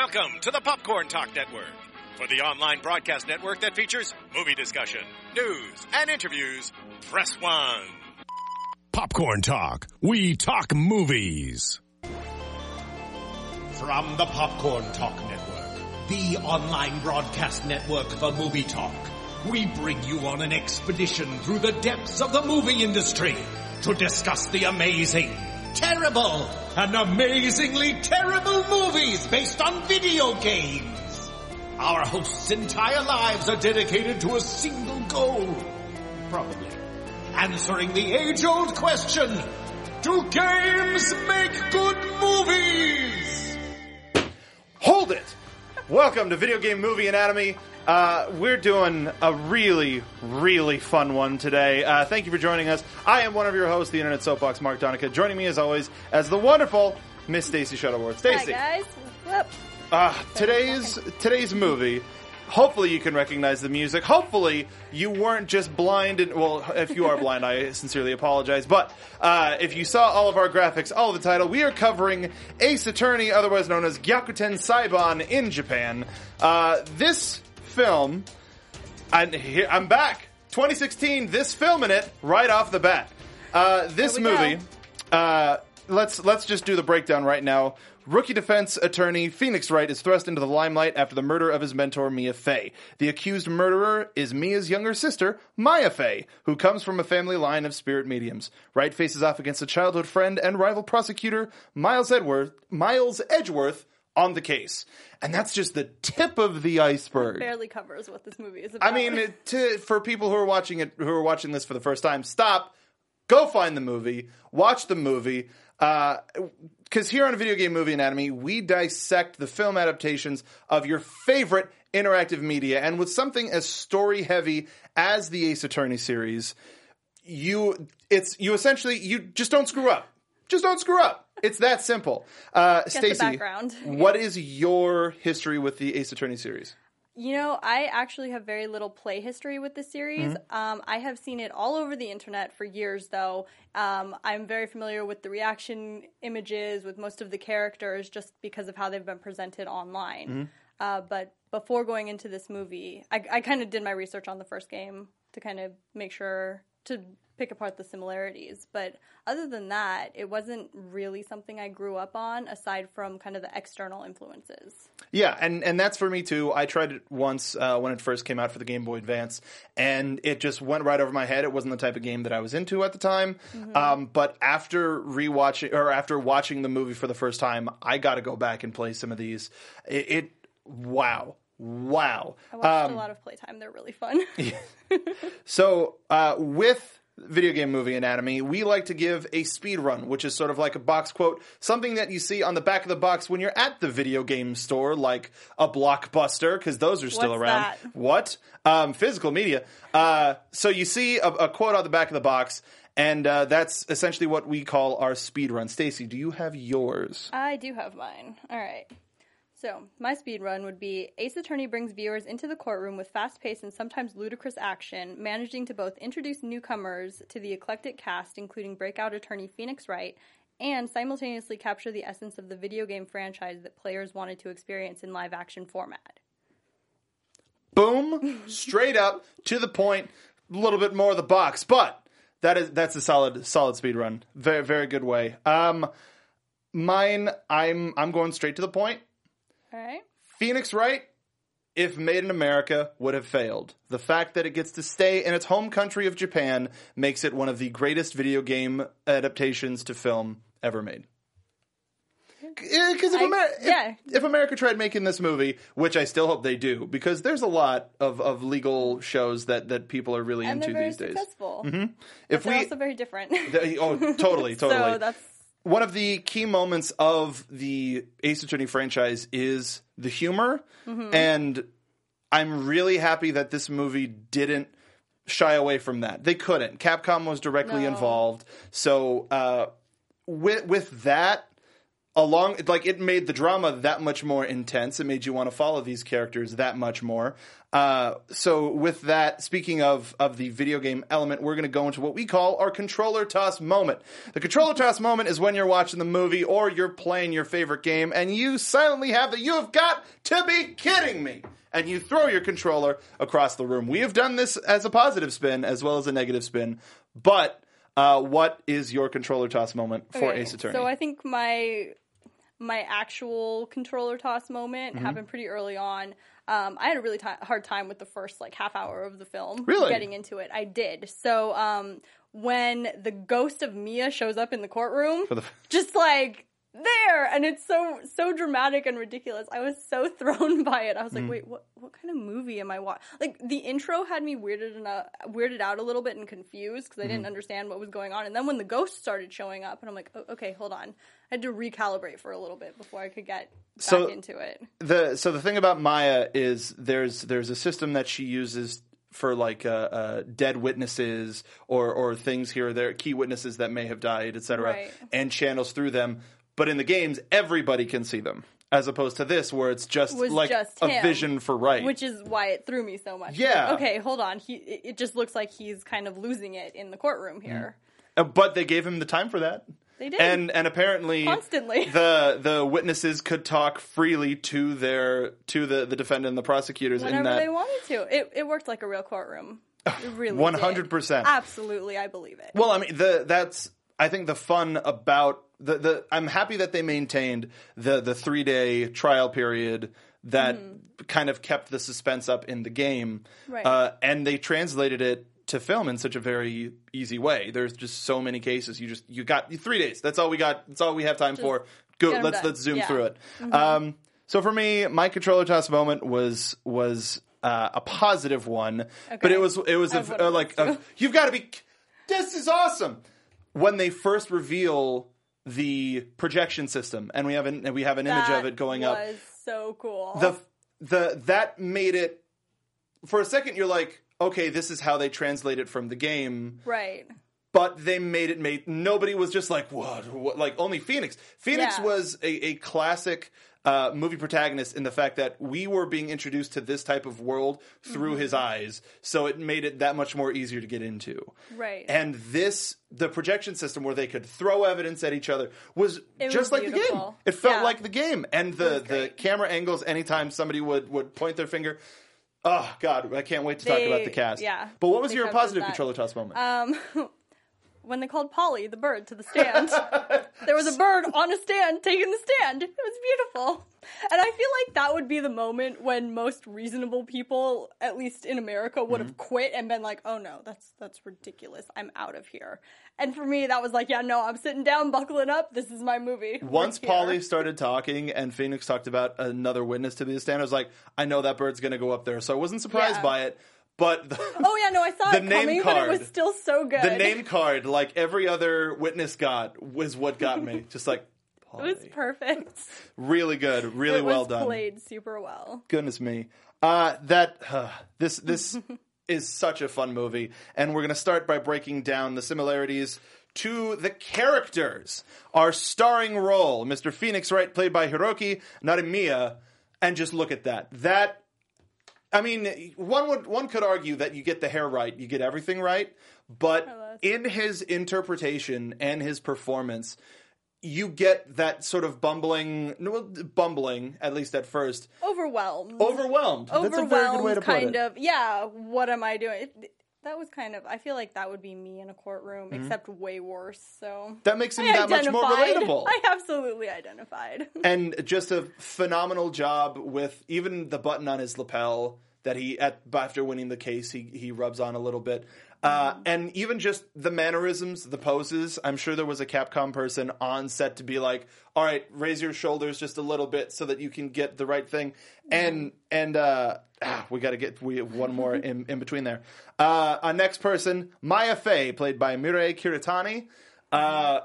Welcome to the Popcorn Talk Network. For the online broadcast network that features movie discussion, news, and interviews, press one. Popcorn Talk. We talk movies. From the Popcorn Talk Network, the online broadcast network for movie talk, we bring you on an expedition through the depths of the movie industry to discuss the amazing, terrible, and amazingly terrible movies based on video games. Our hosts' entire lives are dedicated to a single goal. Probably. Answering the age-old question, do games make good movies? Hold it! Welcome to Video Game Movie Anatomy. Uh, we're doing a really, really fun one today. Uh, thank you for joining us. I am one of your hosts, the Internet Soapbox, Mark Donica. Joining me, as always, as the wonderful Miss Stacey Shuttleworth. Stacey, Hi guys. Whoop. uh, today's today's movie. Hopefully, you can recognize the music. Hopefully, you weren't just blind. And, well, if you are blind, I sincerely apologize. But uh, if you saw all of our graphics, all of the title, we are covering Ace Attorney, otherwise known as Gyakuten Saiban in Japan. Uh, this film, and here, I'm back. 2016. This film in it right off the bat. Uh, this movie. Uh, let's let's just do the breakdown right now. Rookie defense attorney Phoenix Wright is thrust into the limelight after the murder of his mentor Mia Fey. The accused murderer is Mia's younger sister, Maya Fey, who comes from a family line of spirit mediums. Wright faces off against a childhood friend and rival prosecutor Miles Miles Edgeworth on the case. And that's just the tip of the iceberg. Barely covers what this movie is about. I mean, to, for people who are watching it, who are watching this for the first time, stop, go find the movie, watch the movie. Uh, because here on Video Game Movie Anatomy, we dissect the film adaptations of your favorite interactive media, and with something as story heavy as the Ace Attorney series, you it's you essentially you just don't screw up. Just don't screw up. It's that simple. Uh, Stacey, what is your history with the Ace Attorney series? you know, I actually have very little play history with the series. Mm-hmm. Um, I have seen it all over the internet for years, though. Um, I'm very familiar with the reaction images, with most of the characters, just because of how they've been presented online. Mm-hmm. Uh, but before going into this movie, I, I kind of did my research on the first game to kind of make sure to pick apart the similarities. But other than that, it wasn't really something I grew up on, aside from kind of the external influences. Yeah, and and that's for me too. I tried it once uh, when it first came out for the Game Boy Advance, and it just went right over my head. It wasn't the type of game that I was into at the time. Um, but after rewatching or after watching the movie for the first time, I got to go back and play some of these. It, it wow, wow. I watched a lot of playtime. They're really fun. So, uh, with Video Game Movie Anatomy, we like to give a speed run, which is sort of like a box quote, something that you see on the back of the box when you're at the video game store, like a blockbuster, because those are still What's around. that? What? Um, physical media. Uh, so you see a, a quote on the back of the box, and uh, that's essentially what we call our speed run. Stacey, do you have yours? I do have mine. All right. So, my speed run would be Ace Attorney brings viewers into the courtroom with fast paced and sometimes ludicrous action, managing to both introduce newcomers to the eclectic cast, including breakout attorney Phoenix Wright, and simultaneously capture the essence of the video game franchise that players wanted to experience in live action format. boom, straight up to the point, a little bit more of the box, but that is that's a solid solid speed run. Very very good way. Um, mine, I'm I'm going straight to the point. Right. Phoenix Wright, if made in America, would have failed. The fact that it gets to stay in its home country of Japan makes it one of the greatest video game adaptations to film ever made. Because if, Amer- if- yeah. if America tried making this movie, which I still hope they do, because there's a lot of, of legal shows that, that people are really And into these days. successful. Mm-hmm. If we, also very different. oh, totally, totally. so, that's One of the key moments of the Ace Attorney franchise is the humor, Mm-hmm. and I'm really happy that this movie didn't shy away from that. They couldn't. Capcom was directly No. involved, so uh, with with that, along like it made the drama that much more intense. It made you want to follow these characters that much more. Uh, so with that speaking of of the video game element we're going to go into what we call our controller toss moment. The controller toss moment is when you're watching the movie or you're playing your favorite game and you silently have the you have got to be kidding me and you throw your controller across the room. We have done this as a positive spin as well as a negative spin but uh, what is your controller toss moment for Okay, Ace Attorney? So I think my my actual controller toss moment Mm-hmm. happened pretty early on. Um, I had a really ti hard time with the first like half hour of the film. Really? getting into it, I did. So um, when the ghost of Mia shows up in the courtroom, the- just like there, and it's so so dramatic and ridiculous. I was so thrown by it. I was like, Mm. wait, what what kind of movie am I watching? Like the intro had me weirded enough, weirded out a little bit and confused because I Mm-hmm. didn't understand what was going on. And then when the ghost started showing up, and I'm like, oh, okay, hold on. I had to recalibrate for a little bit before I could get back So- into it. the so the thing about Maya is there's there's a system that she uses for like uh, uh, dead witnesses or or things here or there key witnesses that may have died etc Right. and channels through them but in the games everybody can see them as opposed to this where it's just Was like just a him, vision for right Which is why it threw me so much. Yeah. Like, okay, hold on. He it just looks like he's kind of losing it in the courtroom here. Uh, but they gave him the time for that They did. and and apparently Constantly. the the witnesses could talk freely to their to the the defendant and the prosecutors in Whenever that they wanted to. It it worked like a real courtroom. It really 100%. Absolutely, I believe it. Well, I mean, the that's I think the fun about the the I'm happy that they maintained the the three day trial period that kind of kept the suspense up in the game, Right. uh, and they translated it to film in such a very easy way. There's just so many cases. You just you got three days. That's all we got. That's all we have time for. Go. Let's done. let's zoom Yeah. through it. Um, so for me, my controller toss moment was was uh, a positive one, but it was it was a, uh, like a, you've got to be. This is awesome when they first reveal the projection system, and we have an we have an image of it going up. so cool. The the that made it for a second. You're like, okay, this is how they translate it from the game right. but they made it made nobody was just like what, what like only phoenix phoenix Yeah. was a, a classic uh, movie protagonist in the fact that we were being introduced to this type of world through Mm-hmm. his eyes so it made it that much more easier to get into Right. and this the projection system where they could throw evidence at each other was It just was like the game it felt Yeah. like the game and the the camera angles anytime somebody would would point their finger Oh God! I can't wait to talk about the cast. yeah, but what was your positive that. controller toss moment? um, when they called Polly the bird to the stand, there was a bird on a stand taking the stand. It was beautiful, and I feel like that would be the moment when most reasonable people, at least in America, would Mm-hmm. have quit and been like, "Oh no, that's that's ridiculous. I'm out of here." And for me, that was like, "Yeah, no, I'm sitting down, buckling up. This is my movie." Once here." Polly started talking and Phoenix talked about another witness to the stand, I was like, I know that bird's going to go up there. So I wasn't surprised Yeah. by it. But the, Oh yeah, no, I saw The it name coming, but it was still so good. the name card, like every other witness got, was what got me. Just like, it was perfect. really good, really it well was done. played super well. Goodness me. Uh, that uh, this this is such a fun movie, and we're gonna start by breaking down the similarities to the characters. Our starring role, Mr. Phoenix Wright, played by Hiroki Narimiya, and just look at that. That I mean, one would one could argue that you get the hair right, you get everything right, but in his interpretation and his performance, you get that sort of bumbling, bumbling at least at first, Overwhelmed. overwhelmed. That's a Overwhelmed, very good way to put kind it. of. Yeah, what am I doing? It, that was kind of. I feel like that would be me in a courtroom, except way worse. So Mm-hmm. That makes him I that much more relatable. I absolutely identified. and just a phenomenal job with even the button on his lapel that he at after winning the case he he rubs on a little bit. Uh, and even just the mannerisms, the poses. I'm sure there was a Capcom person on set to be like, "All right, raise your shoulders just a little bit so that you can get the right thing." And and uh, ah, we got to get we one more in, in between there. Uh, our next person, Maya Fey, played by Mirei Kiritani. Uh,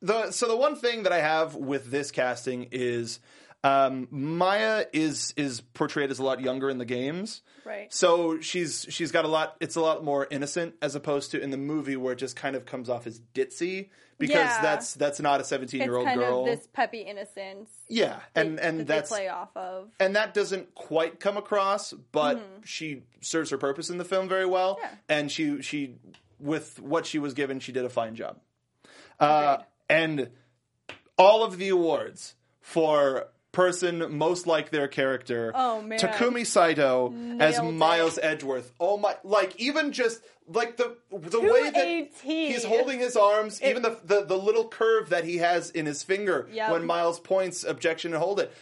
the so the one thing that I have with this casting is Um, Maya is is portrayed as a lot younger in the games, Right. so she's she's got a lot. It's a lot more innocent as opposed to in the movie where it just kind of comes off as ditzy because Yeah. that's that's not a seventeen year old kind girl. of this peppy innocence. yeah, and that and they that's play off of. and that doesn't quite come across, but she serves her purpose in the film very well. Mm-hmm. Yeah. And she she with what she was given, she did a fine job. Uh, and all of the awards for person most like their character. Oh, man. Takumi Saito as Nailed it. Miles Edgeworth. Oh my! Like even just like the the way that he's holding his arms, even the, the the little curve that he has in his finger Yep. when Miles points objection and hold it.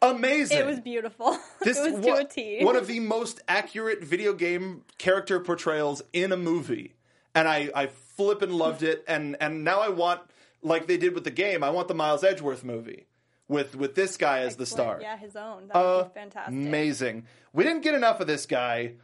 Amazing. It was beautiful. This it was wa- to a T. one of the most accurate video game character portrayals in a movie, and I I flippin' loved it. And and now I want like they did with the game. I want the Miles Edgeworth movie with with this guy as the star. Yeah, his own. That would be fantastic. Amazing. We didn't get enough of this guy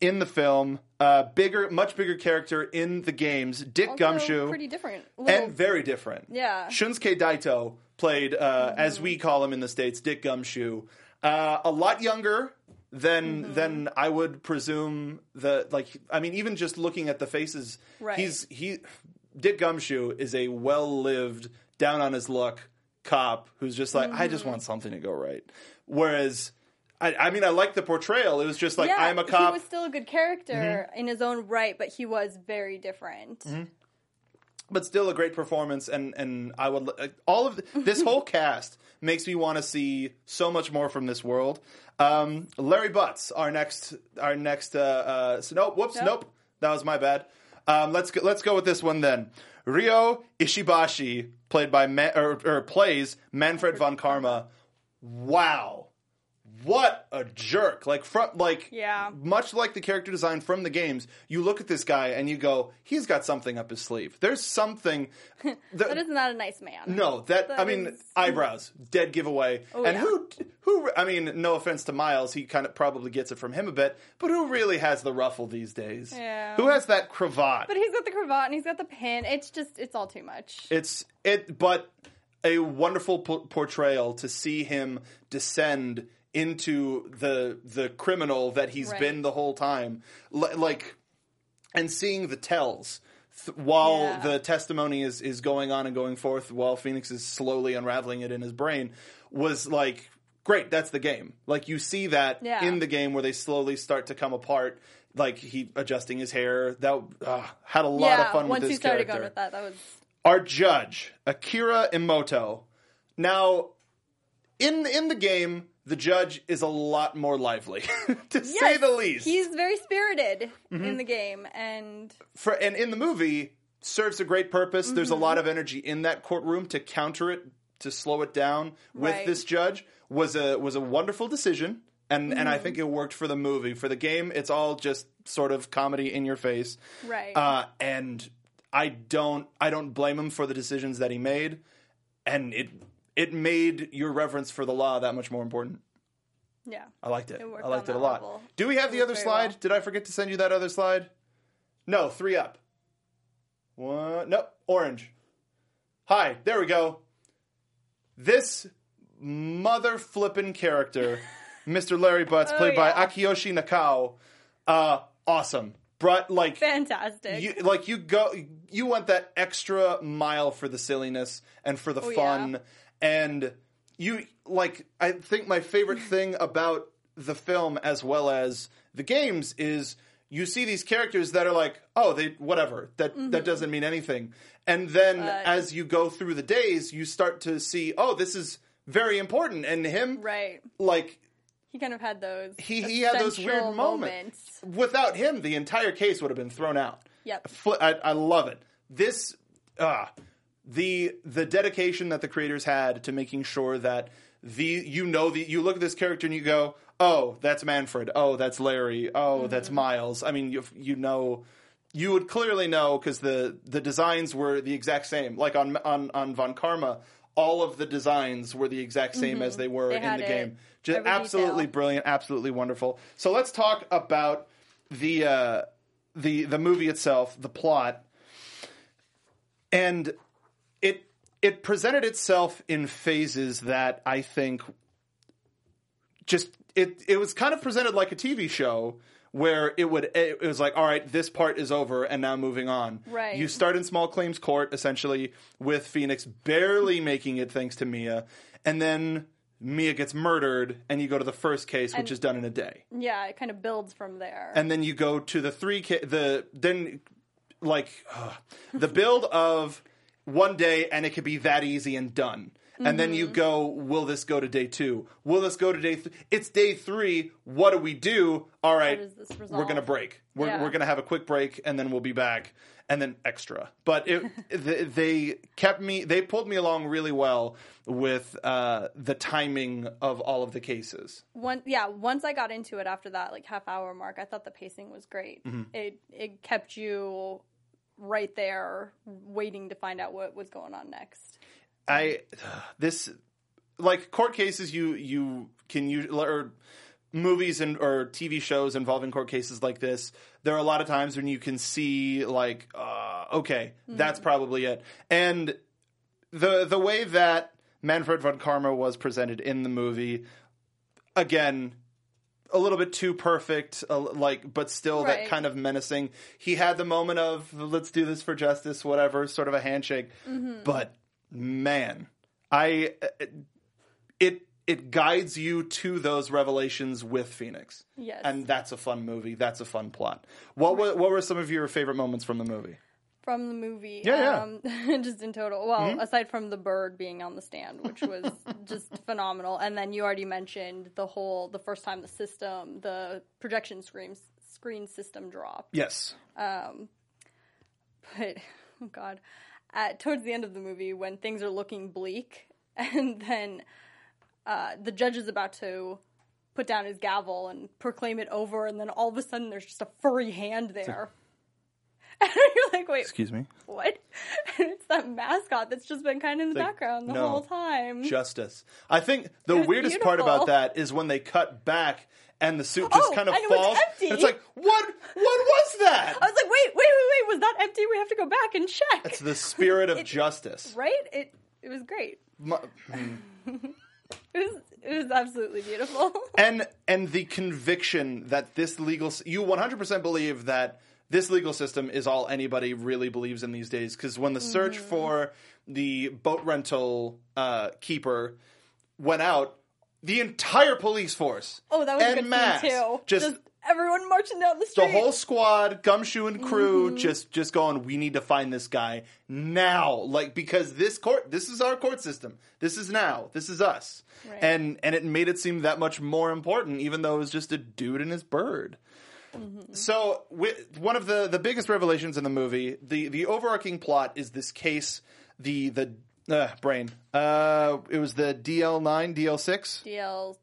in the film. Uh, bigger, much bigger character in the games. Dick Also Gumshoe Pretty different. Little- and very different. Yeah. Shunsuke Daito played, uh, as we call him in the states, Dick Gumshoe. Uh, a lot younger than Mm-hmm. than I would presume. The like, I mean, even just looking at the faces, Right. he's he. Dick Gumshoe is a well lived, down on his luck cop who's just like, I Mm-hmm. just want something to go right. Whereas. I, I mean, I like the portrayal. It was just like yeah, I'm a cop. Mm-hmm. He was still a good character in his own right, but he was very different. but still a great performance and and I would uh, all of the, this whole cast makes me want to see so much more from this world. Um, Larry Butts, our next our next uh, uh, so nope, whoops, nope. Nope. that was my bad. Um, let's go, let's go with this one then. Ryo Ishibashi, played by Ma- or, or plays Manfred von Karma. Wow, what a jerk! Like from like Yeah. much like the character design from the games, you look at this guy and you go, he's got something up his sleeve. There's something. That is not a nice man. no, that, That I mean, is- eyebrows, dead giveaway. Oh, and Oh, yeah. who, who? I mean, no offense to Miles, he kind of probably gets it from him a bit, but who really has the ruffle these days? Yeah. Who has that cravat? But he's got the cravat and he's got the pin. It's just, it's all too much. It's it, but a wonderful po- portrayal to see him descend into the the criminal that he's Right. been the whole time, L- like, and seeing the tells. th- While Yeah. the testimony is, is going on and going forth, while Phoenix is slowly unraveling it in his brain, was like great. That's the game. Like you see that Yeah. in the game where they slowly start to come apart. Like he adjusting his hair. That uh, had a lot yeah, of fun once with this started character going with that, that was our judge Akira Emoto. Now, in in the game, the judge is a lot more lively, to say the least. He's very spirited Mm-hmm. in the game, and For and in the movie serves a great purpose. There's a Mm-hmm. lot of energy in that courtroom to counter it, to slow it down with Right. this judge was a was a wonderful decision. And and I Mm-hmm. think it worked for the movie. For the game, it's all just sort of comedy in your face. right. Uh, and I don't I don't blame him for the decisions that he made, and it it made your reverence for the law that much more important. yeah. I liked it. It I liked it a lot. level. Do we have It the other slide? well. Did I forget to send you that other slide? No, three up. One, nope, orange. Hi, there we go. This mother flippin' character, Mr. Larry Butts, Oh, played by yeah. Akiyoshi Nakao, uh, awesome. Brought like Fantastic. you like you go you went that extra mile for the silliness and for the Oh, fun yeah. And you like I think my favorite thing about the film as well as the games is you see these characters that are like oh they whatever that Mm-hmm. that doesn't mean anything and then as you go through the days you start to see oh this is very important and him right. like He kind of had those. he he had those weird essential moments. Without him, the entire case would have been thrown out. Yep. I, I love it. This, uh, the the dedication that the creators had to making sure that the you know the you look at this character and you go, oh, that's Manfred. Oh, that's Larry. Oh, Mm-hmm. that's Miles. I mean, you you know. You would clearly know because the, the designs were the exact same. Like on on on Von Karma, all of the designs were the exact same as they were Mm-hmm. They in the it, game. Just every absolutely detail. brilliant, absolutely wonderful. So let's talk about the uh, the the movie itself, the plot, and it it presented itself in phases that I think just it it was kind of presented like a TV show where it would it was like all right this part is over and now moving on Right. you start in small claims court essentially with phoenix barely making it thanks to mia and then mia gets murdered and you go to the first case which And- is done in a day Yeah, it kind of builds from there. and then you go to the three ca- the then like ugh, the build of one day and it could be that easy and done. And then Mm-hmm. you go will this go to day two? Will this go to day three it's day three. What do we do? All right we're gonna break. We're, Yeah. we're gonna have a quick break and then we'll be back. And then extra. But it th- they kept me they pulled me along really well with uh, the timing of all of the cases. One, yeah, once I got into it after that like half hour mark, I thought the pacing was great. Mm-hmm. It it kept you right there waiting to find out what was going on next. I this like court cases you you can use or movies and or TV shows involving court cases like this. There are a lot of times when you can see like uh, okay, that's probably it. And the the way that Manfred von Karma was presented in the movie again a little bit too perfect, uh, like, but still that kind of menacing. He had the moment of "let's do this for justice," whatever, sort of a handshake. But man, I it it guides you to those revelations with Phoenix. Yes. and that's a fun movie. That's a fun plot. What were, what were some of your favorite moments from the movie? From the movie, Yeah, yeah. Um, just in total. Well, aside from the bird being on the stand, which was just phenomenal, and then you already mentioned the whole the first time the system, the projection screen screen system dropped. Yes, Um, but oh god at towards the end of the movie when things are looking bleak and then uh, the judge is about to put down his gavel and proclaim it over and then all of a sudden there's just a furry hand there and you're like wait excuse me. what and it's that mascot that's just been kind of in the like, background the no. whole time Justice. I think the weirdest part about that is when they cut back and the suit just Oh, kind of it falls. And it's like, what? What was that? i was like wait wait wait wait was that empty we have to go back and check It's the spirit of justice. right it it was great Mu- hmm. it was it was absolutely beautiful and and the conviction that this legal you 100% believe that this legal system is all anybody really believes in these days because when the search Mm-hmm. for the boat rental uh, keeper went out the entire police force Oh, that was a en good masse, too. just, everyone marching down the street. the whole squad gumshoe and crew Mm-hmm. just just going we need to find this guy now like because this court this is our court system this is now this is us Right. and and it made it seem that much more important even though it was just a dude and his bird Mm-hmm. so one of the the biggest revelations in the movie the the overarching plot is this case the the uh, brain uh it was the dl9 dl6 DL,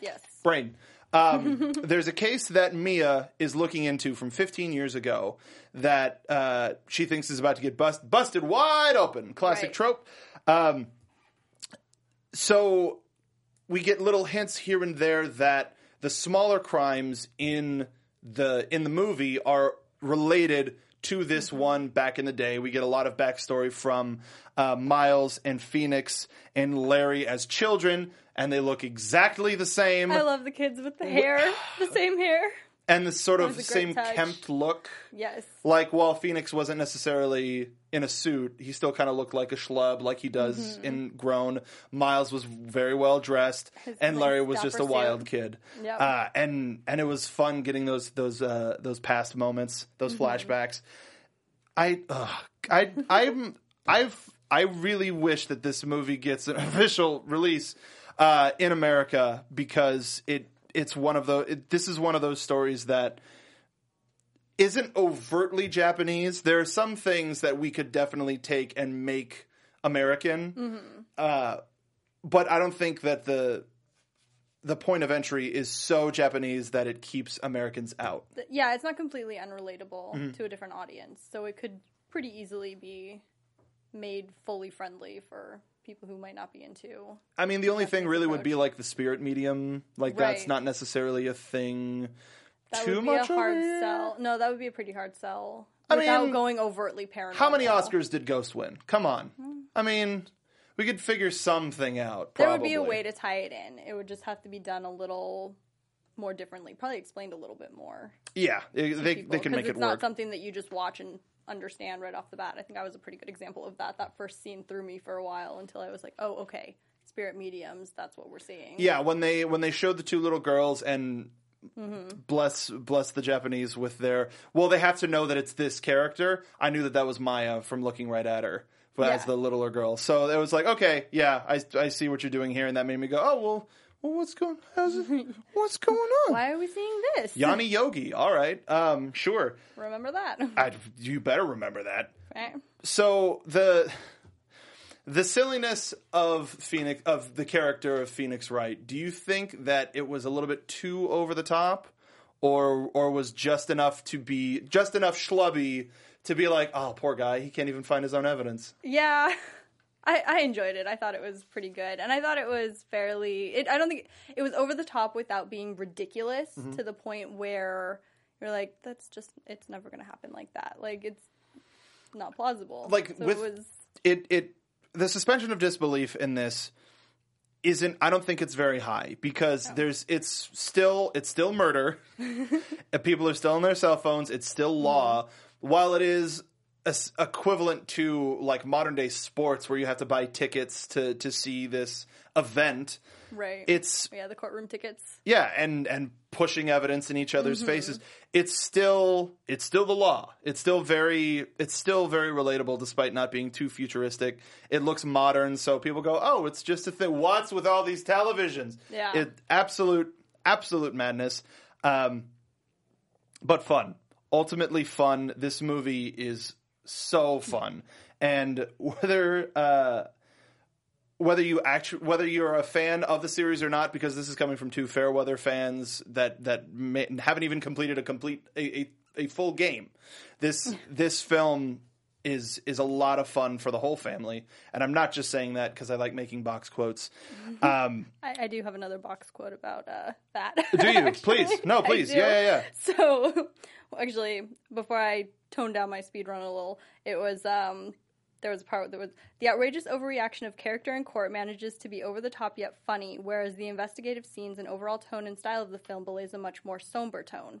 yes. brain. Um, there's a case that Mia is looking into from 15 years ago that uh, she thinks is about to get bust- busted wide open. Classic Right. trope. Um, so we get little hints here and there that the smaller crimes in the in the movie are related to this one back in the day. We get a lot of backstory from uh, Miles and Phoenix and Larry as children, and they look exactly the same. I love the kids with the hair, the same hair. and the sort of same touch. kempt look. Yes. Like while Phoenix wasn't necessarily in a suit, he still kind of looked like a schlub, like he does Mm-hmm. in Grown. Miles was very well dressed, His and Larry was just a wild suit. kid. Yep. Uh, and and it was fun getting those those uh, those past moments, those Mm-hmm. flashbacks. I ugh, I I'm I've I really wish that this movie gets an official release uh, in America because it it's one of the it, this is one of those stories that isn't overtly Japanese. There are some things that we could definitely take and make American, uh, but I don't think that the the point of entry is so Japanese that it keeps Americans out. Yeah, it's not completely unrelatable Mm-hmm. to a different audience, so it could pretty easily be made fully friendly for people who might not be into. I mean, the only thing really would be like the spirit medium. Like that's not necessarily a thing. That too would be much a hard over sell. No, that would be a pretty hard sell I without mean, going overtly paranormal. How many Oscars did Ghost win? Come on. Hmm. I mean, we could figure something out. There would be a way to tie it in. It would just have to be done a little more differently. Probably explained a little bit more. Yeah, they they, people, they can make it's it not something that you just watch and understand right off the bat. I think I was a pretty good example of that. That first scene threw me for a while until I was like, oh, okay, spirit mediums. That's what we're seeing. Yeah, when they when they showed the two little girls and Mm-hmm. bless bless the Japanese with their well, they have to know that it's this character. I knew that that was Maya from looking right at her, but as the littler girl. So it was like, okay, yeah, I I see what you're doing here, and that made me go, oh well, well what's going it, what's going on? Why are we seeing this? Yanni Yogi, all right, um, sure. Remember that. I, you better remember that. right? so the the silliness of Phoenix of the character of Phoenix Wright. Do you think that it was a little bit too over the top, or or was just enough to be just enough schlubby to be like, oh, poor guy, he can't even find his own evidence. Yeah. I, I enjoyed it. I thought it was pretty good, and I thought it was fairly. It, I don't think it was over the top without being ridiculous Mm-hmm. to the point where you're like, "That's just. It's never going to happen like that. Like it's not plausible." Like, so with- it was. It it the suspension of disbelief in this isn't I don't think it's very high because there's it's still it's still murder. people are still on their cell phones. It's still law. Mm-hmm. While it is equivalent to like modern day sports where you have to buy tickets to to see this event, Right. it's yeah, the courtroom tickets. yeah, and and pushing evidence in each other's faces. It's still it's still the law. It's still very it's still very relatable despite not being too futuristic. It looks modern, so people go, "Oh, it's just a thing. What's with all these televisions?" Yeah. It absolute absolute madness. Um but fun. Ultimately fun. This movie is so fun. And whether uh whether you actually whether you're a fan of the series or not, because this is coming from two Fairweather fans that that may, haven't even completed a complete a, a, a full game. This this film is is a lot of fun for the whole family, and I'm not just saying that because I like making box quotes. Um, I, I do have another box quote about uh, that. do you actually. please? No, please. Yeah, yeah, yeah. So, actually, before I toned down my speed run a little, it was um, there was a part that was the outrageous overreaction of character in court manages to be over the top yet funny, whereas the investigative scenes and overall tone and style of the film belays a much more somber tone.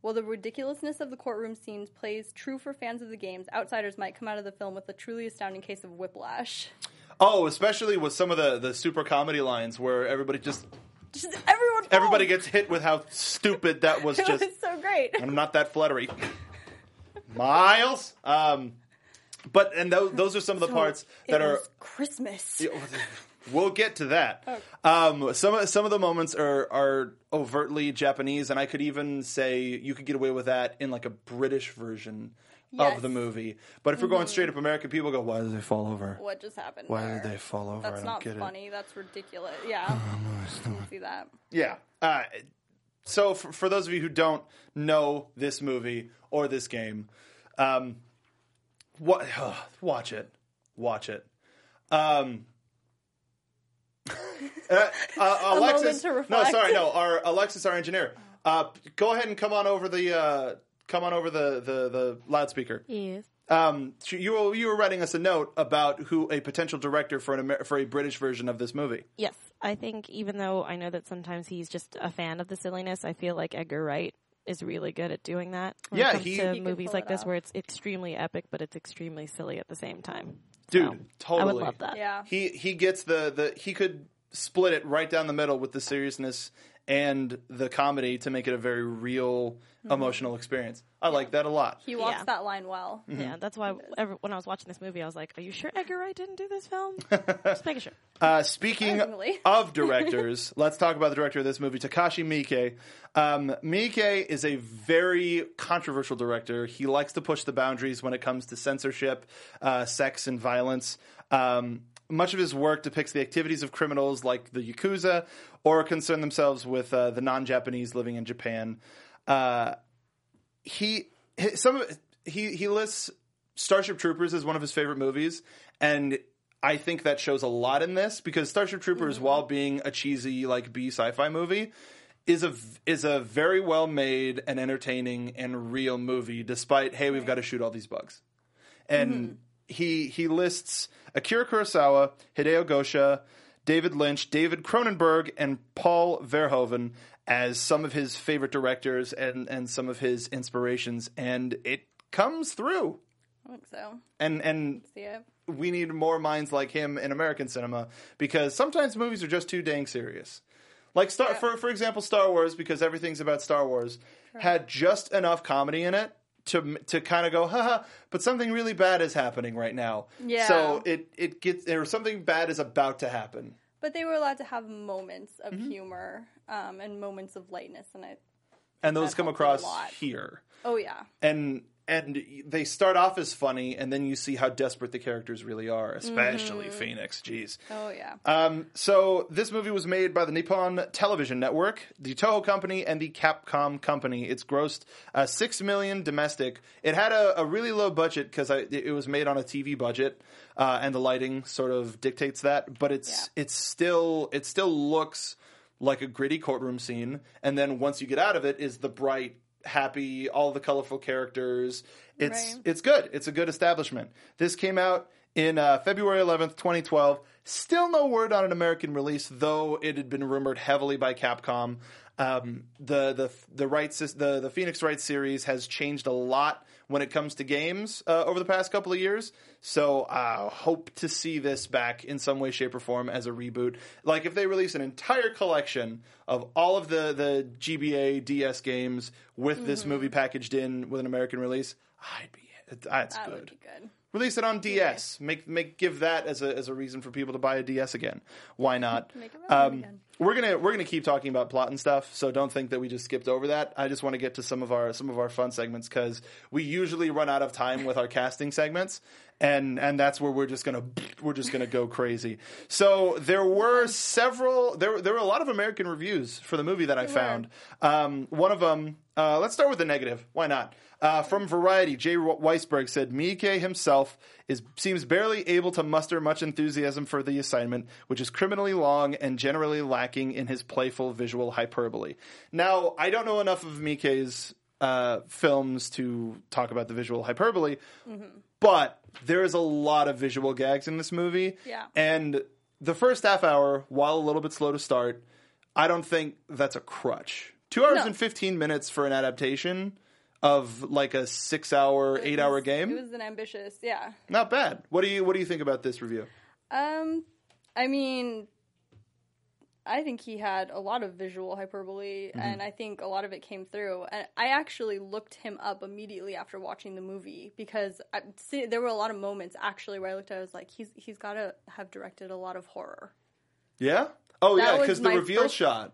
While the ridiculousness of the courtroom scenes plays true for fans of the games, outsiders might come out of the film with a truly astounding case of whiplash. Oh, especially with some of the the super comedy lines where everybody just Just everyone, everybody gets hit with how stupid that was. It Just was so great. I'm not that fluttery. Miles. Um, but and those those are some of the parts that are. Christmas. We'll get to that. Um, some of some of the moments are are overtly Japanese, and I could even say you could get away with that in like a British version Yes. of the movie. But if we're going straight up American, people go, "Why did they fall over? What just happened? Why there? did they fall over? I That's don't not get it." funny. That's ridiculous. Yeah, I can see that. Yeah. Uh, so for, for those of you who don't know this movie or this game, um, what watch it, watch it. Um, uh, uh, Alexis, moment no, sorry, no, our Alexis, our engineer. Uh, go ahead and come on over the uh, come on over the the, the loudspeaker. Yes. Um, you were, you were writing us a note about who a potential director for an Amer- for a British version of this movie. Yes. I think even though I know that sometimes he's just a fan of the silliness, I feel like Edgar Wright is really good at doing that. When Yeah, it comes he- to He movies like this off. where it's extremely epic, but it's extremely silly at the same time. Dude, So, I would love that. Yeah, he he gets the the he could split it right down the middle with the seriousness and the comedy to make it a very real emotional experience. I like that a lot. he walks Yeah. that line well. Yeah, that's why every, when I was watching this movie, I was like, "Are you sure Edgar Wright didn't do this film?" just making sure. Uh, speaking of directors, let's talk about the director of this movie, Takashi Miike. Um, Miike is a very controversial director. He likes to push the boundaries when it comes to censorship, uh, sex, and violence. Um, much of his work depicts the activities of criminals like the Yakuza or concern themselves with uh, the non Japanese living in Japan. Uh, he some of he he lists Starship Troopers as one of his favorite movies, and I think that shows a lot in this because Starship Troopers, while being a cheesy like B sci-fi movie, is a is a very well made and entertaining and real movie. Despite hey, we've got to shoot all these bugs, and he he lists Akira Kurosawa, Hideo Gosha, David Lynch, David Cronenberg, and Paul Verhoeven as some of his favorite directors and and some of his inspirations, and it comes through. I think so. And and See it. we need more minds like him in American cinema because sometimes movies are just too dang serious. Like Star, for for example, Star Wars because everything's about Star Wars had just enough comedy in it to to kind of go, haha, but something really bad is happening right now. Yeah. So it it gets or something bad is about to happen. But they were allowed to have moments of Mm-hmm. humor um, and moments of lightness, and I. And those come across here. Oh yeah. and and they start off as funny, and then you see how desperate the characters really are, especially Mm-hmm. Phoenix. Jeez. Oh yeah. Um, so this movie was made by the Nippon Television Network, the Toho Company, and the Capcom Company. It's grossed uh, six million domestic. It had a, a really low budget because it, it was made on a TV budget, uh, and the lighting sort of dictates that. But it's it's still it still looks like a gritty courtroom scene. And then once you get out of it, is the bright, happy, all the colorful characters. It's Right. it's good. It's a good establishment. This came out in uh, February 11th, 2012. Still no word on an American release, though it had been rumored heavily by Capcom. Um, the the the rights the the Phoenix Wright series has changed a lot when it comes to games uh, over the past couple of years. So I hope to see this back in some way, shape, or form as a reboot. Like if they release an entire collection of all of the the GBA DS games with this Mm-hmm. movie packaged in with an American release, I'd be that's That good. good. Release it on DS. Make make give that as a as a reason for people to buy a DS again. Why not? Make it Um, again. We're gonna we're gonna keep talking about plot and stuff. So don't think that we just skipped over that. I just want to get to some of our some of our fun segments because we usually run out of time with our casting segments, and and that's where we're just gonna we're just gonna go crazy. So there were several there there were a lot of American reviews for the movie that I found. Um, one of them. Uh, let's start with the negative. Why not? Uh, from Variety, Jay Weissberg said Miike himself is seems barely able to muster much enthusiasm for the assignment, which is criminally long and generally lacking in his playful visual hyperbole. Now, I don't know enough of Miike's uh, films to talk about the visual hyperbole, but there is a lot of visual gags in this movie. Yeah. And the first half hour, while a little bit slow to start, I don't think that's a crutch. Two hours No. and 15 minutes for an adaptation of like a six hour, eight hour game. It was an ambitious, yeah. Not bad. What do you What do you think about this review? Um, I mean, I think he had a lot of visual hyperbole, Mm-hmm. and I think a lot of it came through. And I actually looked him up immediately after watching the movie because I, see, there were a lot of moments actually where I looked at. it, I was like, he's he's got to have directed a lot of horror. Yeah. Oh That yeah, because the reveal first- shot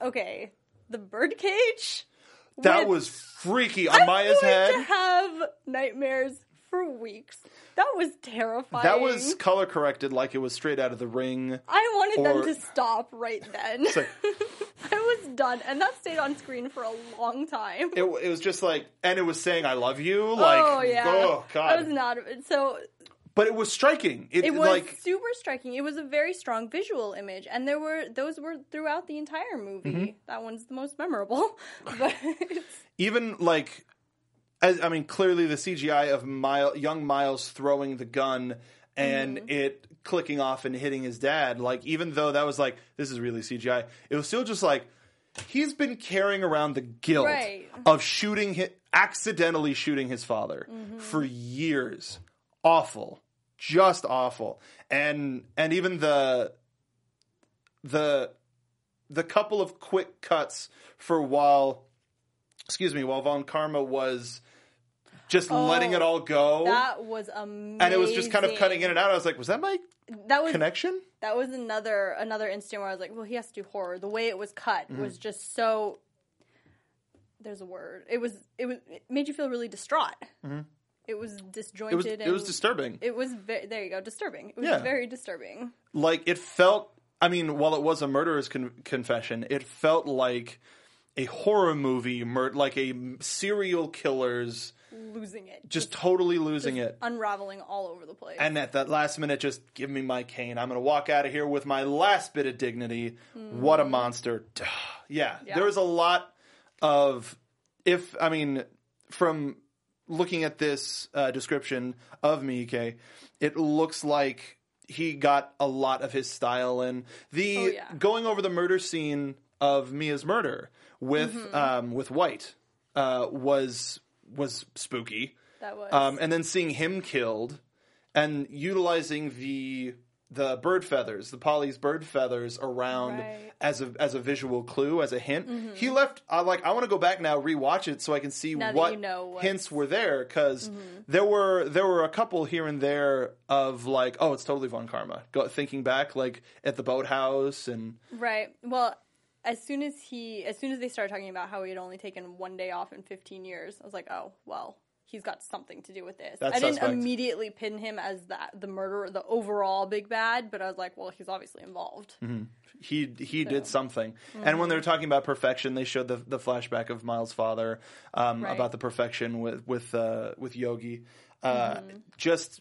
Okay, the birdcage. that was freaky on I'm Maya's head. to have nightmares for weeks. That was terrifying. That was color corrected like it was straight out of the ring. I wanted or- them to stop right then. like- I was done, and that stayed on screen for a long time. It, it was just like, and it was saying "I love you." Like, oh yeah, oh I god. was not. So but it was striking. It, it was like super striking. It was a very strong visual image, and there were those were throughout the entire movie. Mm-hmm. That one's the most memorable, but even like as I mean, clearly the CGI of Mile, young Miles throwing the gun and Mm-hmm. it clicking off and hitting his dad. Like, even though that was like, this is really CGI, it was still just like he's been carrying around the guilt Right. of shooting, hi- accidentally shooting his father Mm-hmm. for years. Awful, just awful, and and even the the the couple of quick cuts for while excuse me while von karma was just letting it all go Oh, that was amazing. and it was just kind of cutting in and out i was like was that my That was connection that was another another instant where I was like, well, he has to do horror. The way it was cut Mm-hmm. was just so. There's a word. It was it was it made you feel really distraught. It was disjointed. Mm-hmm. it was and it was disturbing It was ve- there. You go, disturbing. It was Yeah. very disturbing. like it felt i mean while it was a murderer's con- confession it felt like a horror movie mur- like a serial killer's Losing it, just totally losing it unraveling all over the place. And at that last minute, just give me my cane. I'm going to walk out of here with my last bit of dignity. What a monster. Yeah, Yeah. there was a lot of, if, I mean, from looking at this uh, description of Miike, it looks like he got a lot of his style in the Oh, yeah. going over the murder scene of Mia's murder with Mm-hmm. um, with White uh, was was spooky. That was. Um, and then seeing him killed and utilizing the the bird feathers, the Polly's bird feathers around Right. Mm-hmm. as a as a visual clue, as a hint. He left. I like. I want to go back now, rewatch it, so I can see Now what you know hints were there. Because there were there were a couple here and there of like, oh, it's totally Von Karma. Go, thinking back, like at the boathouse and Right. Well, as soon as he, as soon as they started talking about how he had only taken one day off in 15 years, I was like, oh, well, he's got something to do with this. That's I didn't suspect. immediately pin him as that the murderer, the overall big bad, but I was like, well, he's obviously involved. Mm-hmm. he he did something. And when they were talking about perfection, they showed the the flashback of Miles' father um, Right. about the perfection with with uh, with Yogi. Uh, Mm-hmm. Just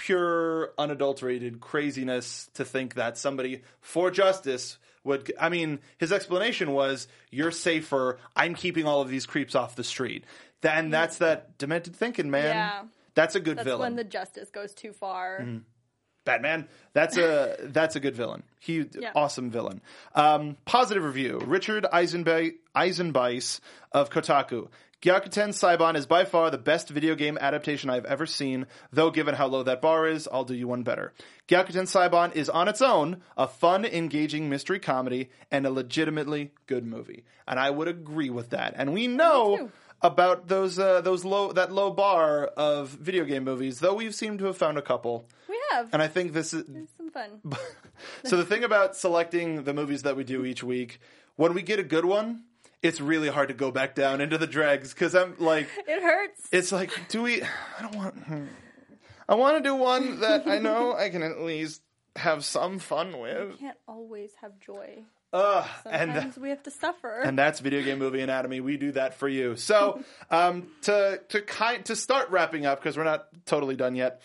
pure unadulterated craziness to think that somebody for justice would I mean his explanation was you're safer I'm keeping all of these creeps off the street then that's that demented thinking man Yeah. that's a good That's villain when the justice goes too far. Mm-hmm. Batman. That's a that's a good villain. He Yeah. awesome villain. Um, positive review. Richard Eisenbe- Eisenbeis of Kotaku. Gyakuten Saiban is by far the best video game adaptation I've ever seen, though given how low that bar is, I'll do you one better. Gyakuten Saiban is on its own a fun, engaging mystery comedy and a legitimately good movie. And I would agree with that. And we know about those uh, those low that low bar of video game movies, though we've seemed to have found a couple. We have And I think this is some fun. so the thing about selecting the movies that we do each week, when we get a good one, it's really hard to go back down into the dregs because I'm like, It hurts. it's like, do we? I don't want. hmm. I want to do one that I know I can at least have some fun with. can't always have joy. Ugh, and we have to suffer. and that's video game movie anatomy. We do that for you. So um, to to kind to start wrapping up because we're not totally done yet.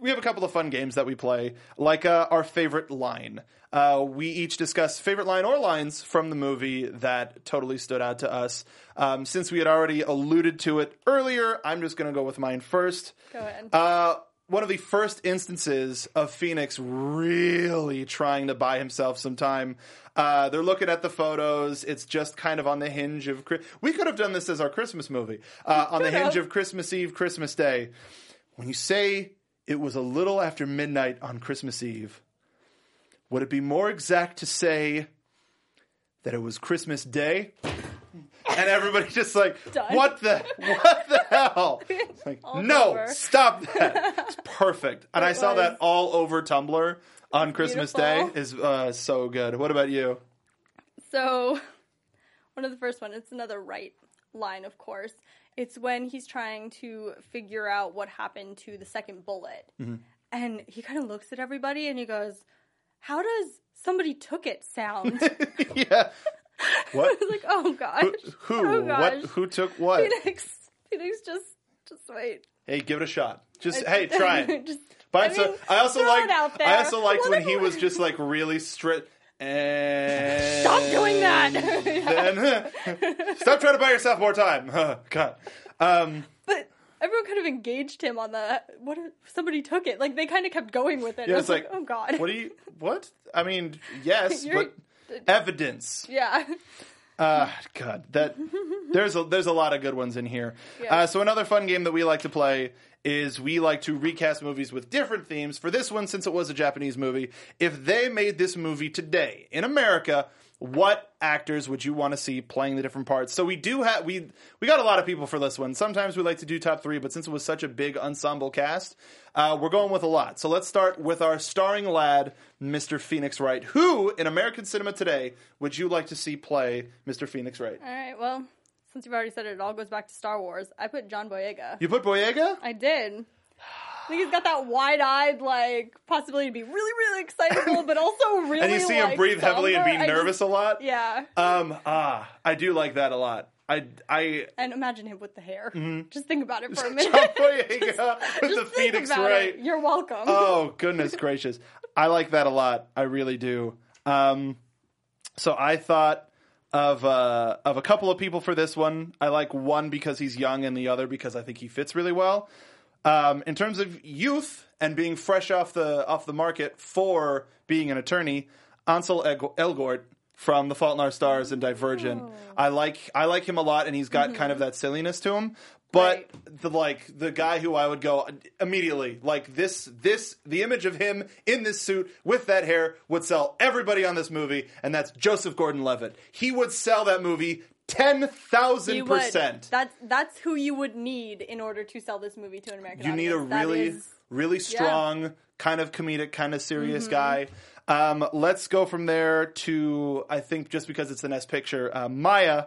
We have a couple of fun games that we play, like uh, our favorite line. Uh, we each discuss favorite line or lines from the movie that totally stood out to us. Um, since we had already alluded to it earlier, I'm just going to go with mine first. Go ahead. Uh, one of the first instances of Phoenix really trying to buy himself some time. Uh, they're looking at the photos. It's just kind of on the hinge of. We could have done this as our Christmas movie. Uh, on the hinge of Christmas Eve, Christmas Day. When you say it was a little after midnight on Christmas Eve, would it be more exact to say that it was Christmas Day? And everybody just like, Done. what the, what the hell? It's like, no, over. stop that. It's perfect. And I It saw that all over Tumblr on Christmas Day. Is uh, so good. What about you? So, one of the first one, it's another right line, of course. It's when he's trying to figure out what happened to the second bullet. Mm-hmm. And he kind of looks at everybody and he goes, How does somebody took it sound? yeah. What? I was like, Oh gosh. Who? Oh what? Who took what? Phoenix. Phoenix just, just wait. Hey, give it a shot. Just hey, try it. just, But I so I also throw liked it out there. I also liked Well, when he was just like really strict and Stop doing that. Then, stop trying to buy yourself more time. God. Um, but everyone kind of engaged him on the what if somebody took it. Like they kind of kept going with it. yeah, it's was like, oh god. What do you? What? I mean, yes, but evidence. yeah. Uh, God, that there's a there's a lot of good ones in here. Yeah. Uh, so another fun game that we like to play is we like to recast movies with different themes. For this one, since it was a Japanese movie, if they made this movie today in America, what actors would you want to see playing the different parts? So we do have we we got a lot of people for this one. Sometimes we like to do top three, but since it was such a big ensemble cast, uh, we're going with a lot. So let's start with our starring lad, Mr. Phoenix Wright. Who in American cinema today would you like to see play Mr. Phoenix Wright? All right. Well, since you've already said it, it all goes back to Star Wars. I put John Boyega. You put Boyega? I did. I think he's got that wide-eyed, like possibility to be really, really excitable, but also really. And you see him like, breathe heavily and be. I nervous just- a lot? yeah, Um, ah, I do like that a lot. I, I, and imagine him with the hair. Mm-hmm. Just think about it for a minute. John Boyega with the Just think Phoenix Wright. it. You're welcome. Oh, goodness gracious. I like that a lot. I really do. Um, so I thought of uh, of a couple of people for this one. I like one because he's young, and the other because I think he fits really well. Um, in terms of youth and being fresh off the off the market for being an attorney, Ansel Elgort from The Fault in Our Stars and Divergent. Oh. I like I like him a lot, and he's got kind of that silliness to him. But the like the guy who I would go immediately like this this the image of him in this suit with that hair would sell everybody on this movie, and that's Joseph Gordon-Levitt. He would sell that movie ten thousand percent. That's that's who you would need in order to sell this movie to an American You need a. That really is- really strong kind of comedic, kind of Mm-hmm. serious guy. Um, let's go from there to I think just because it's the next picture, uh, Maya.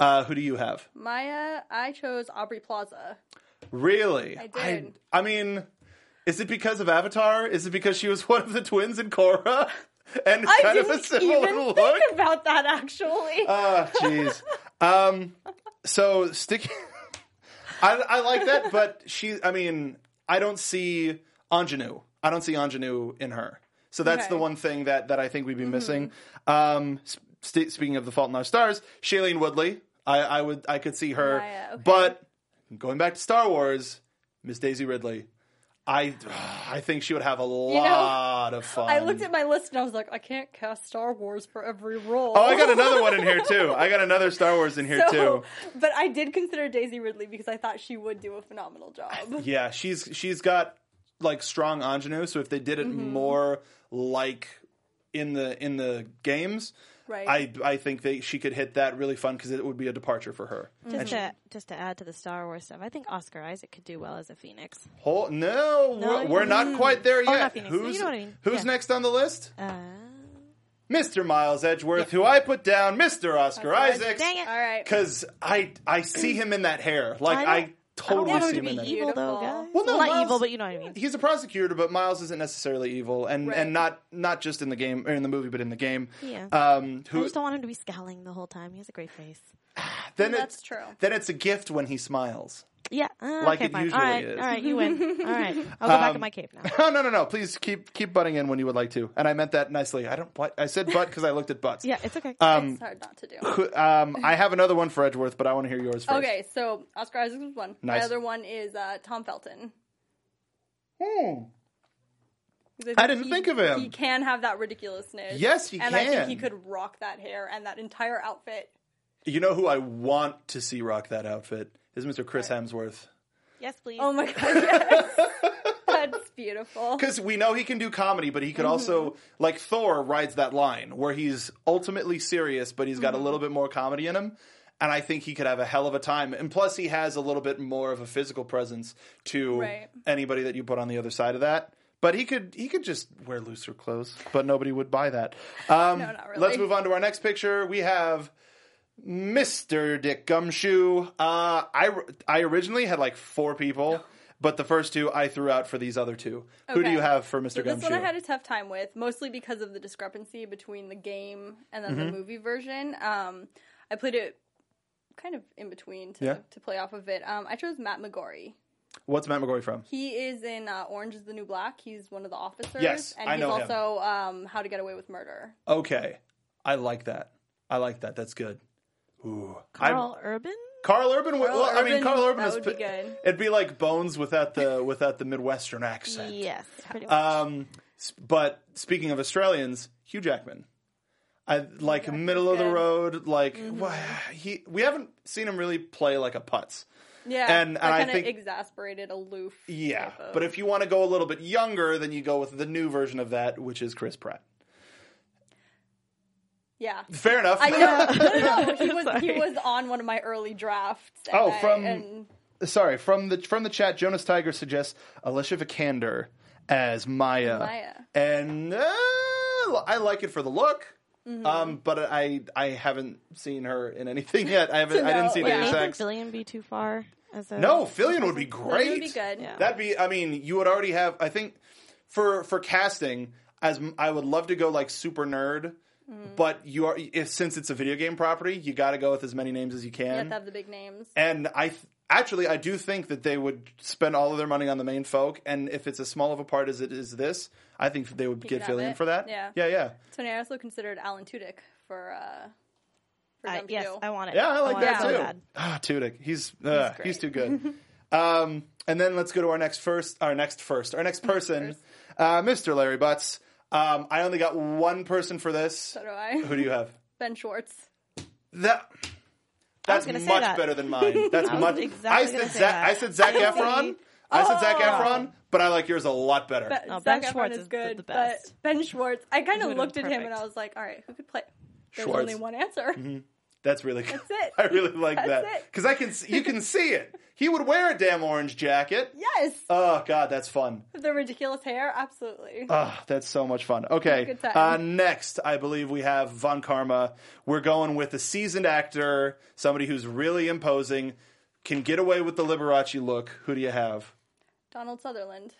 Uh, who do you have? Maya. I chose Aubrey Plaza. Really? I did. I, mean, is it because of Avatar? Is it because she was one of the twins in Korra? And I kind of a didn't similar even look? think about that actually. Ah, jeez. um, so stick. I, I like that, but she. I mean, I don't see ingenue. I don't see ingenue in her. So that's Okay. Mm-hmm. the one thing that that I think we'd be missing. Um, st- speaking of the Fault in Our Stars, Shailene Woodley. I, I would. I could see her. Maya, okay. But going back to Star Wars, Miss Daisy Ridley. I I think she would have a lot of fun. I looked at my list and I was like, I can't cast Star Wars for every role. Oh, I got another one in here too. I got another Star Wars in here so, too. but I did consider Daisy Ridley because I thought she would do a phenomenal job. Yeah, she's she's got like strong ingenue. So if they did it Mm-hmm. more like in the in the games, Right. I I think they she could hit that really fun because it would be a departure for her. Just to just to add to the Star Wars stuff, I think Oscar Isaac could do well as a Phoenix. Whole, no, No, we're, we're not quite there Oh, yet. not Phoenix. You Who's know what I mean. who's Yeah. next on the list? Uh, Mr. Miles Edgeworth, who I put down, Mr. Oscar Isaac. dang it! All right. Because I I see him in that hair. Like I I, don't- totally I don't see want him him in to that. be evil though, guys. Well, no, not Miles- evil, but you know what I mean. He's a prosecutor, but Miles isn't necessarily evil, and, Right. and not not just in the game or in the movie, but in the game. Yeah. Um, I who just don't want him to be scowling the whole time. He has a great face. then That's it's true. then it's a gift when he smiles. Yeah, uh, Like okay, it fine. usually all right, is. all right, you win. All right, I'll go back Um, in my cape now. Oh no no no! Please keep keep butting in when you would like to, and I meant that nicely. I don't. What I said, butt because I looked at butts. Yeah, it's okay. Um, it's hard not to do. um, I have another one for Edgeworth, but I want to hear yours first. Okay, so Oscar Isaac was one. Nice. My other one is uh, Tom Felton. Hmm. 'Cause I didn't think of him. He can have that ridiculousness. Yes, he can. and I think he could rock that hair and that entire outfit. You know who I want to see rock that outfit is Mr. Chris Hemsworth. yes, please. Oh my god, yes. That's beautiful. Because we know he can do comedy, but he could also, like Thor, rides that line where he's ultimately serious, but he's got a little bit more comedy in him. And I think he could have a hell of a time. And plus, he has a little bit more of a physical presence to Right. anybody that you put on the other side of that. But he could he could just wear looser clothes, but nobody would buy that. Um, No, not really. Let's move on to our next picture. We have Mr. Dick Gumshoe. Uh, I I originally had like four people, but the first two I threw out for these other two. Who do Okay. you have for Mr. So this Gumshoe? one I had a tough time with, mostly because of the discrepancy between the game and then Mm-hmm. the movie version. Um, I played it kind of in between to, Yeah. to play off of it. Um, I chose Matt McGorry. What's Matt McGorry from? He is in uh, Orange is the New Black. He's one of the officers. Yes, and I he's know him. also um, How to Get Away with Murder. Okay, I like that. I like that. That's good. Ooh, I'm- Karl Urban. Karl Urban. Carl well, I mean, Karl Urban that is. would be good. It'd be like Bones without the without the Midwestern accent. Yes, pretty much. Um, but speaking of Australians, Hugh Jackman. I like Jackman's middle of the road. Like wha- he, we haven't seen him really play like a putz. Yeah, And- that and I kind of think- exasperated, aloof. Yeah, type of- but if you want to go a little bit younger, then you go with the new version of that, which is Chris Pratt. Yeah, Fair enough. I know. no, no, he was he was on one of my early drafts. and Oh, I- from- and Sorry, from the from the chat, Jonas Tiger suggests Alicia Vikander as Maya, Maya. and uh, I like it for the look. Mm-hmm. Um, but I I haven't seen her in anything yet. I haven't. I didn't see yeah. Deus Nathan Ex. Fillion be too far as a No, Fillion would be It great. would be good. Yeah. That'd be. I mean, you would already have. I think for for casting, as m- I would love to go like super nerd. Mm. But you are if since it's a video game property, you got to go with as many names as you You have can. to have the big names. And I th- actually I do think that they would spend all of their money on the main folk. And if it's as small of a part as it is this, I think they would could get have Fillion for that. Yeah. yeah, yeah. So I also considered Alan Tudyk for uh, for I, them to yes, do. I want it. Yeah, I like want that it too. bad. Ah, Tudyk, he's uh, great. he's too good. um, and then let's go to our next first, our next first, our next person, uh, Mr. Larry Butts. Um, I only got one person for this. so do I. Who do you have? Ben Schwartz. That that's gonna say much that. better than mine. That's I was much. exactly I said say Zac, that. I said Zac I Efron. I said Zac Oh. Efron, but I like yours a lot better. But No, Zac Ben Efron Schwartz is is good, the best. but Ben Schwartz. I kind of looked been at him and. I was like, all right, who could play? There's Schwartz. only one answer. That's really good. That's it. I really like That's that because I can see, you can see it. He would wear a damn orange jacket. Yes, Oh God, that's fun. the ridiculous hair, absolutely. Oh, that's so much fun. Okay. Uh, next, I believe we have Von Karma. We're going with a seasoned actor, somebody who's really imposing, can get away with the Liberace look. Who do you have? Donald Sutherland.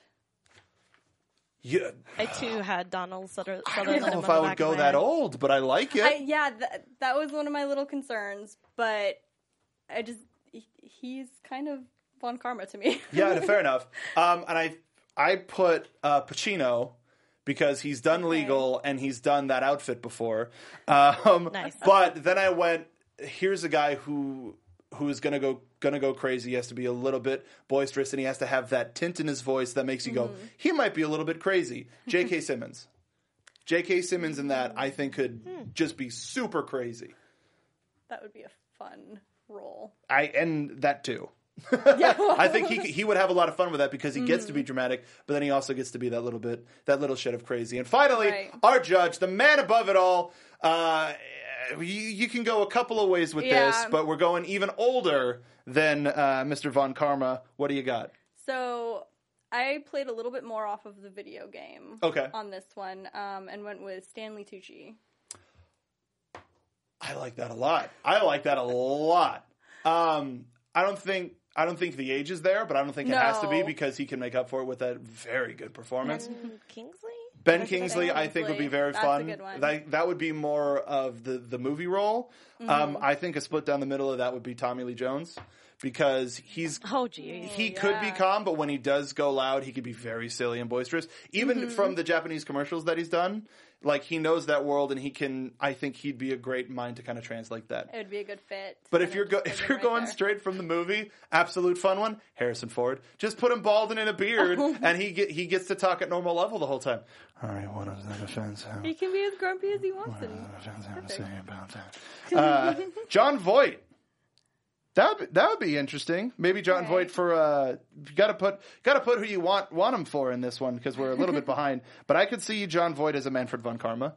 Yeah, I too had Donald Sutter- I Sutherland. don't know if I would go my that old, but I like it. I, yeah, th- that was one of my little concerns, but I just he- he's kind of Von Karma to me. yeah, fair enough. Um, and I I put uh, Pacino because he's done legal and he's done that outfit before. Um, Nice. But then I went. Here's a guy who who is gonna go gonna go crazy. He has to be a little bit boisterous and he has to have that tint in his voice that makes you go. He might be a little bit crazy. J.K. Simmons. J.K. Simmons in that I think could just be super crazy. that would be a fun role. I and that too. Yeah, I think he he would have a lot of fun with that because he gets to Mm-hmm. be dramatic, but then he also gets to be that little bit that little shit of crazy. And finally, Right. our judge, the man above it all. Uh, you, you can go a couple of ways with this, but we're going even older than uh, Mr. Von Karma. What do you got? So I played a little bit more off of the video game. Okay. On this one, um, and went with Stanley Tucci. I like that a lot. I like that a lot. Um, I don't think I don't think the age is there, but I don't think it has to be because he can make up for it with that very good performance. Ben Kingsley. Ben That's a good Kingsley. I think, would be very That's fun. That, that would be more of the, the movie role. Mm-hmm. Um, I think a split down the middle of that would be Tommy Lee Jones because he's Oh, geez. he could be calm, but when he does go loud, he could be very silly and boisterous. Even Mm-hmm. from the Japanese commercials that he's done, like he knows that world, and he can. I think he'd be a great mind to kind of translate that. It would be a good fit. But if you're go- if you're right going there. straight from the movie, absolute fun one, Harrison Ford, just put him balding in a beard, and he get, he gets to talk at normal level the whole time. All right, what does that offense have? he can be as grumpy as he wants. And say about that? Uh, Jon Voight. That would, that would be interesting. Maybe John Right. Voight for uh, you got to put got to put who you want want him for in this one because we're a little bit behind. But I could see Jon Voight as a Manfred von Karma.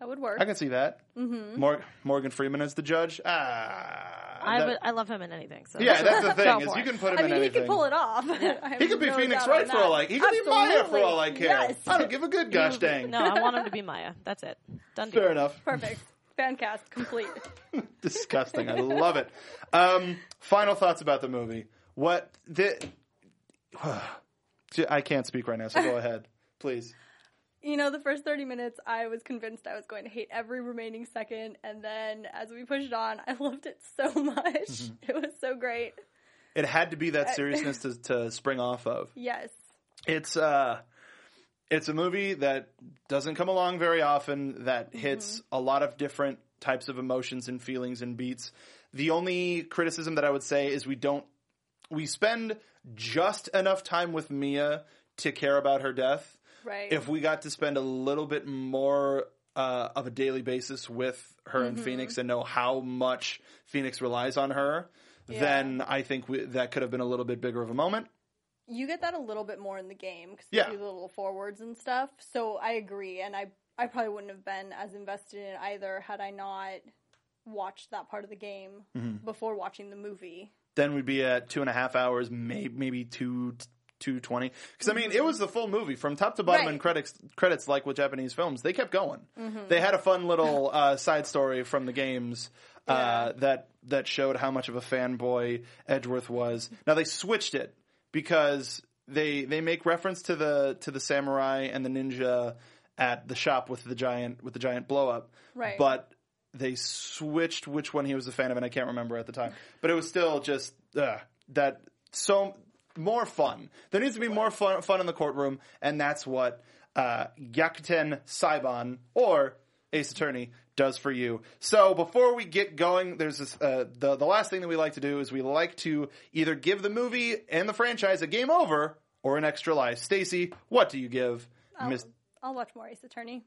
that would work. I can see that. Mm-hmm. Mor- Morgan Freeman as the judge. Ah, I, that- would, I love him in anything. So yeah, that's the thing is you can put him I in mean, he anything. could pull it off. He could be no Phoenix Wright for all like he could be Maya for all I care. Yes. I don't give a good gosh dang. No, I want him to be Maya. That's it. Done deal. Fair enough. Perfect. Fan cast complete. disgusting. I love it. Um, final thoughts about the movie. What the? I can't speak right now, so go ahead, please. You know, the first 30 minutes, I was convinced I was going to hate every remaining second. And then as we pushed on, I loved it so much. Mm-hmm. It was so great. It had to be that seriousness to, to spring off of. Yes. It's uh, it's a movie that doesn't come along very often. That hits a lot of different types of emotions and feelings and beats. The only criticism that I would say is we don't we spend just enough time with Mia to care about her death. Right. if we got to spend a little bit more uh, of a daily basis with her and Mm-hmm. Phoenix and know how much Phoenix relies on her, then I think we, that could have been a little bit bigger of a moment. You get that a little bit more in the game because Yeah. do the little forwards and stuff. So I agree, and I I probably wouldn't have been as invested in it either had I not watched that part of the game Mm-hmm. before watching the movie. Then we'd be at two and a half hours, maybe maybe two. 220 because i mean it was the full movie from top to bottom Right. and credits credits like with japanese films they kept going they had a fun little uh, side story from the games uh, that that showed how much of a fanboy edgeworth was now they switched it because they they make reference to the to the samurai and the ninja at the shop with the giant with the giant blow up Right. but they switched which one he was a fan of and i can't remember at the time. But it was still just uh, that so more fun. There needs to be more fun, fun in the courtroom and that's what uh, Gyakuten Saiban or Ace Attorney does for you. So before we get going, there's this, uh, the the last thing that we like to do is we like to either give the movie and the franchise a game over or an extra life. Stacey, what do you give? I'll, Miss I'll watch Ace Attorney.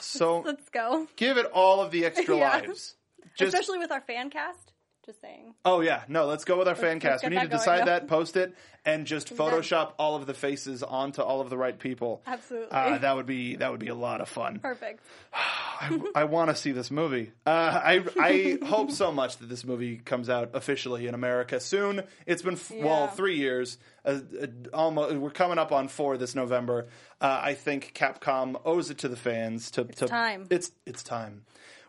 so Let's go. give it all of the extra Yeah. lives. Just Especially with our fan cast. Just saying. Oh yeah, no, let's go with our fan let's cast. We need to that going, decide that, post it, and just Photoshop all of the faces onto all of the right people. Absolutely. Uh, that would be that would be a lot of fun. Perfect. I, I want to see this movie. Uh, I I hope so much that this movie comes out officially in America soon. It's been f- well three years. Uh, uh, almost we're coming up on four this November. Uh, I think Capcom owes it to the fans to. to time. It's it's time.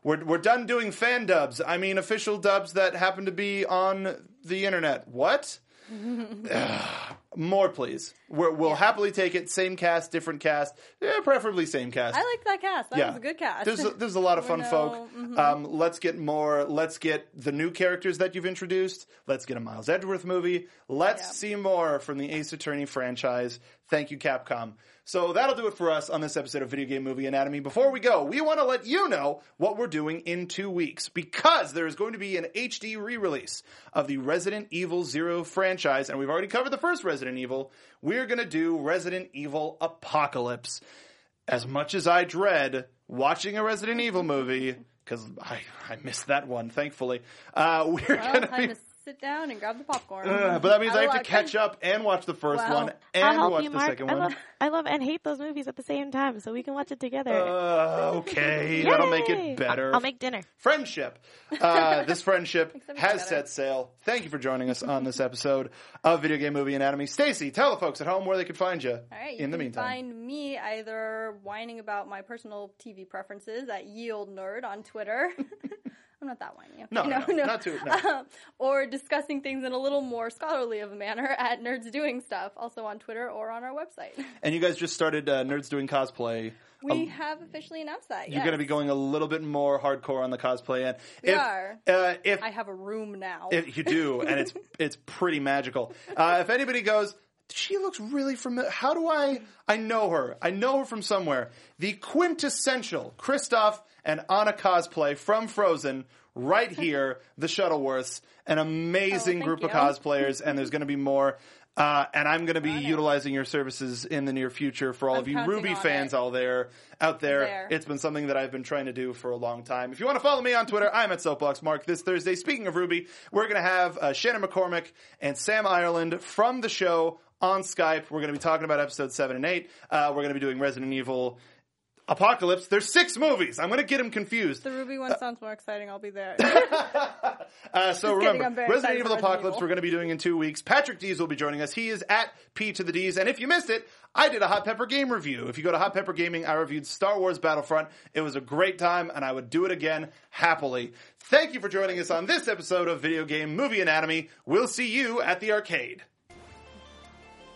We're we're done doing fan dubs. I mean official dubs that happen to be on the internet. What? More, please. We're, we'll happily take it. Same cast, different cast. Yeah, preferably same cast. I like that cast. That was a good cast. There's a, there's a lot of fun We're folk. no- mhm. Um, let's get more. Let's get the new characters that you've introduced. Let's get a Miles Edgeworth movie. Let's Yeah. see more from the Ace Attorney franchise. Thank you, Capcom. So that'll do it for us on this episode of Video Game Movie Anatomy. Before we go, we want to let you know what we're doing in two weeks because there is going to be an HD re-release of the Resident Evil Zero franchise, and we've already covered the first Resident Evil. We're going to do Resident Evil Apocalypse as much as I dread watching a Resident Evil movie, because I, I missed that one, thankfully, uh, we're well, going to be. To sit down and grab the popcorn. Uh, but that means I, have to catch it. up and watch the first Well, one I'll and help watch you, the Mark. second I one. love, I love and hate those movies at the same time, so we can watch it together. Uh, okay, that'll make it better. I'll make dinner. friendship. Uh, this friendship has together. set sail. Thank you for joining us on this episode of Video Game Movie Anatomy. Stacey, tell the folks at home where they can find you. All right. You in the can meantime, find me either whining about my personal TV preferences at Yield Nerd on Twitter. I'm not that whiny. okay? No, no, not too- no. Um, or discussing things in a little more scholarly of a manner at Nerds Doing Stuff, also on Twitter or on our website. and you guys just started uh, Nerds Doing Cosplay. We have officially announced that. You're going to be going a little bit more hardcore on the cosplay end. We if, are. Uh, if I have a room now. If you do, and it's it's pretty magical. Uh, if anybody goes, she looks really familiar. How do I? I know her. I know her from somewhere. The quintessential Kristoff and Anna cosplay from Frozen, right here. the Shuttleworths, an amazing Oh, group of cosplayers, and there's going to be more. Uh, and I'm going to be utilizing your services in the near future for all I'm of you RWBY fans it. out there. Out there, There. it's been something that I've been trying to do for a long time. If you want to follow me on Twitter, I'm at Soapbox Mark. This Thursday, speaking of RWBY, we're going to have uh, Shannon McCormick and Sam Ireland from the show on Skype. We're going to be talking about episode seven and eight. Uh, we're going to be doing Resident Evil Apocalypse. There's six movies. I'm going to get them confused. the RWBY one sounds more exciting. I'll be there. Uh, so kidding, remember, I'm Resident Evil Apocalypse Evil. we're going to be doing in two weeks. Patrick Dees will be joining us. He is at P to the D's. And if you missed it, I did a Hot Pepper game review. If you go to Hot Pepper Gaming, I reviewed Star Wars Battlefront. It was a great time, and I would do it again happily. Thank you for joining us on this episode of Video Game Movie Anatomy. We'll see you at the arcade.